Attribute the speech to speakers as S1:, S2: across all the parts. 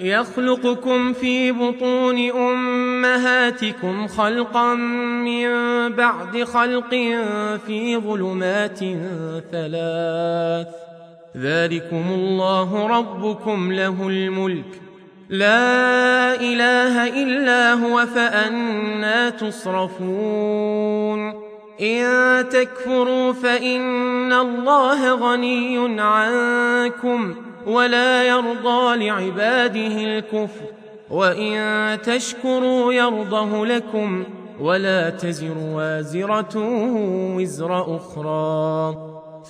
S1: يخلقكم في بطون أمهاتكم خلقا من بعد خلق في ظلمات ثلاث. ذلكم الله ربكم له الملك. لا إله إلا هو فأنا تصرفون. إن تكفروا فإن الله غني عنكم. ولا يرضى لعباده الكفر. وإن تشكروا يرضه لكم ولا تزر وازرة وزر أخرى.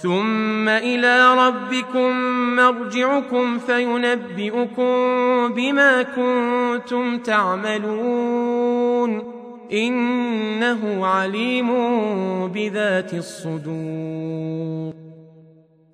S1: ثم إلى ربكم مرجعكم فينبئكم بما كنتم تعملون. إنه عليم بذات الصدور.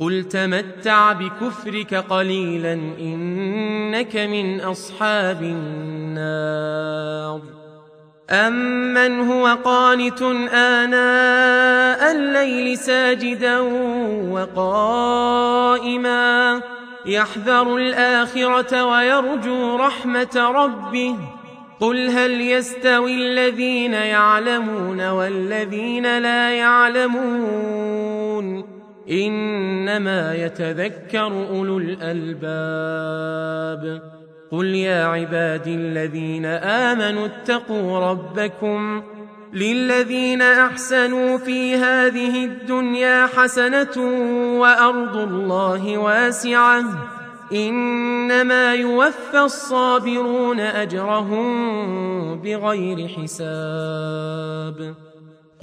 S1: قل تمتع بكفرك قليلا انك من اصحاب النار امن هو قانت اناء الليل ساجدا وقائما يحذر الاخره ويرجو رحمه ربه قل هل يستوي الذين يعلمون والذين لا يعلمون إنما يتذكر أولو الألباب. قل يا عبادي الذين آمنوا اتقوا ربكم للذين أحسنوا في هذه الدنيا حسنة وأرض الله واسعة. إنما يوفى الصابرون أجرهم بغير حساب.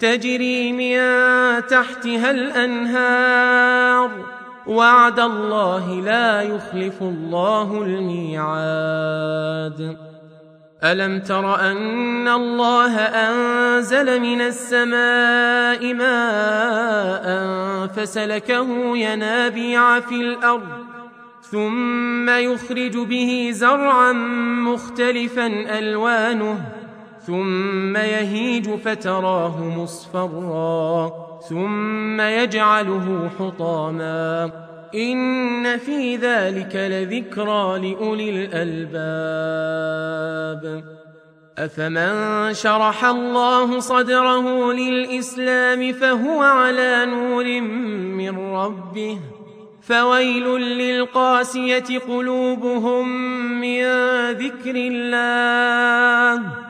S1: تجري من تحتها الأنهار. وعد الله لا يخلف الله الميعاد. ألم تر أن الله أنزل من السماء ماء فسلكه ينابيع في الأرض ثم يخرج به زرعا مختلفا ألوانه. ثم يهيج فتراه مصفرا ثم يجعله حطاما ان في ذلك لذكرى لاولي الالباب افمن شرح الله صدره للاسلام فهو على نور من ربه فويل للقاسيه قلوبهم من ذكر الله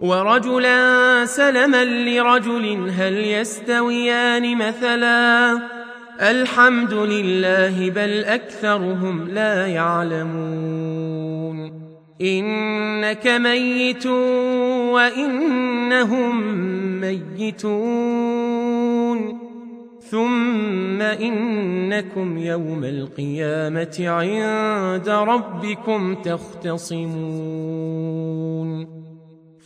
S1: ورجلا سلما لرجل هل يستويان مثلا؟ الحمد لله بل أكثرهم لا يعلمون. إنك ميت وإنهم ميتون. ثم إنكم يوم القيامة عند ربكم تختصمون.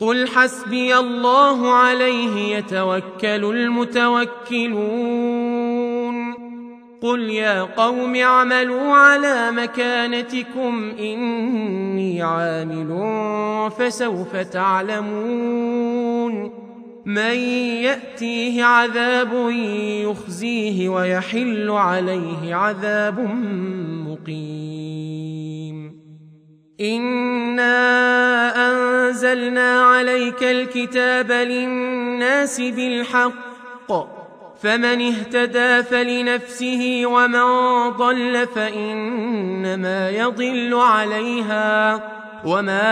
S1: قل حسبي الله عليه يتوكل المتوكلون قل يا قوم اعملوا على مكانتكم اني عامل فسوف تعلمون من ياتيه عذاب يخزيه ويحل عليه عذاب مقيم انا انزلنا عليك الكتاب للناس بالحق فمن اهتدى فلنفسه ومن ضل فانما يضل عليها وما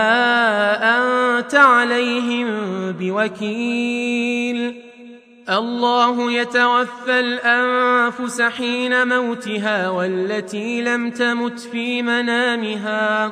S1: انت عليهم بوكيل. الله يتوفى الانفس حين موتها والتي لم تمت في منامها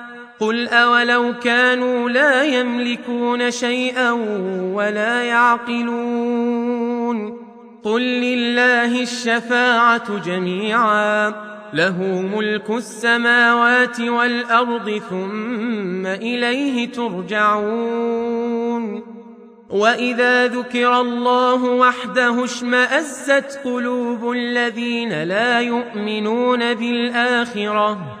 S1: قل اولو كانوا لا يملكون شيئا ولا يعقلون قل لله الشفاعه جميعا له ملك السماوات والارض ثم اليه ترجعون واذا ذكر الله وحده اشمازت قلوب الذين لا يؤمنون بالاخره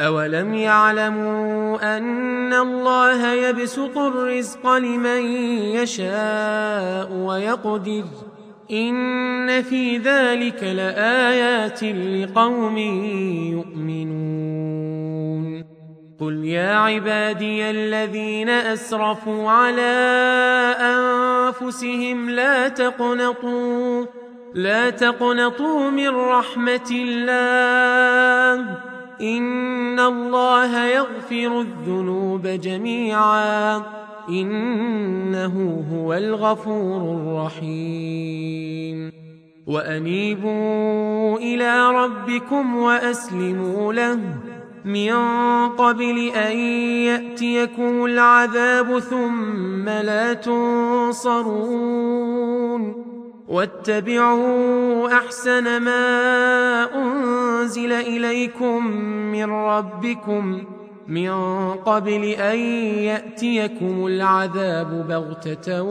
S1: أولم يعلموا أن الله يبسط الرزق لمن يشاء ويقدر إن في ذلك لآيات لقوم يؤمنون قل يا عبادي الذين أسرفوا على أنفسهم لا تقنطوا لا تقنطوا من رحمة الله إن الله يغفر الذنوب جميعا إنه هو الغفور الرحيم. وأنيبوا إلى ربكم وأسلموا له. من قبل أن يأتيكم العذاب ثم لا تنصرون. واتبعوا أحسن ما أنزل إليكم من ربكم من قبل أن يأتيكم العذاب بغتة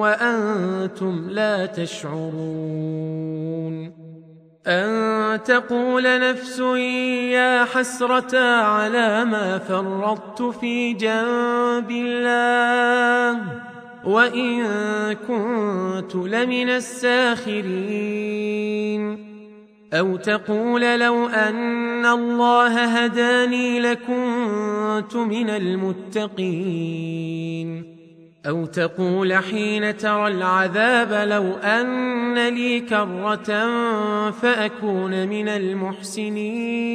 S1: وأنتم لا تشعرون أن تقول نفس يا حسرة على ما فرطت في جنب الله وإن كنت لمن الساخرين أو تقول لو أن الله هداني لكنت من المتقين أو تقول حين ترى العذاب لو أن لي كرة فأكون من المحسنين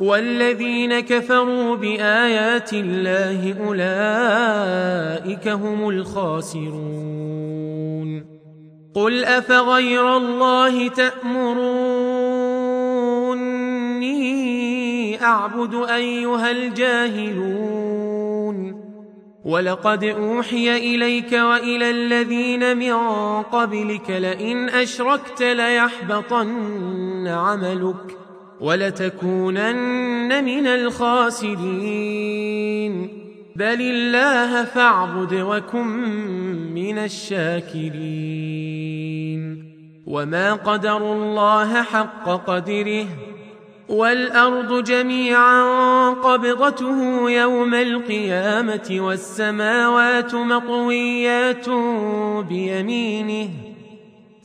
S1: والذين كفروا بآيات الله أولئك هم الخاسرون. قل أفغير الله تأمروني أعبد أيها الجاهلون. ولقد أوحي إليك وإلى الذين من قبلك لئن أشركت ليحبطن عملك. ولتكونن من الخاسرين. بل الله فاعبد وكن من الشاكرين. وما قدروا الله حق قدره. والأرض جميعا قبضته يوم القيامة والسماوات مطويات بيمينه.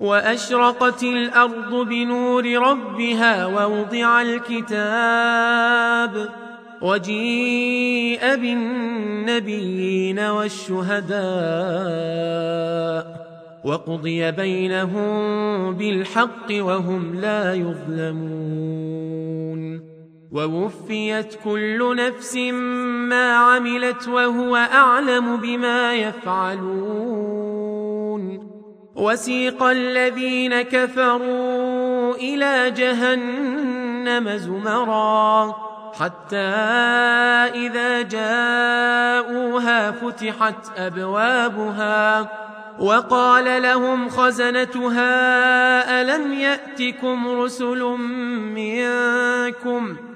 S1: وأشرقت الأرض بنور ربها ووضع الكتاب وجيء بالنبيين والشهداء وقضي بينهم بالحق وهم لا يظلمون ووفيت كل نفس ما عملت وهو أعلم بما يفعلون وسيق الذين كفروا إلى جهنم زمرا حتى إذا جاءوها فتحت أبوابها وقال لهم خزنتها ألم يأتكم رسل منكم ؟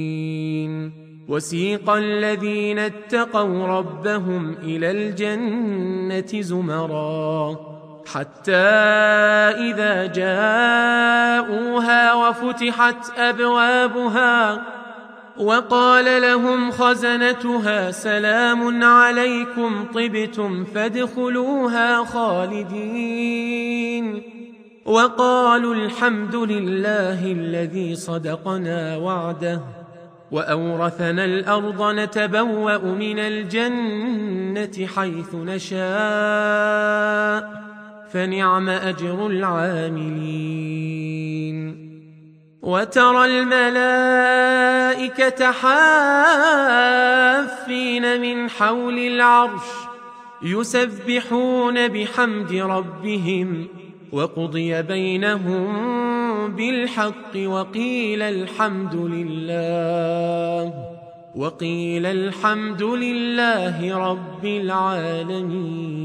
S1: وسيق الذين اتقوا ربهم إلى الجنة زمرا حتى إذا جاءوها وفتحت أبوابها وقال لهم خزنتها سلام عليكم طبتم فادخلوها خالدين وقالوا الحمد لله الذي صدقنا وعده وأورثنا الأرض نتبوأ من الجنة حيث نشاء فنعم أجر العاملين. وترى الملائكة حافين من حول العرش يسبحون بحمد ربهم وقضي بينهم بالحق وقيل الحمد لله وقيل الحمد لله رب العالمين.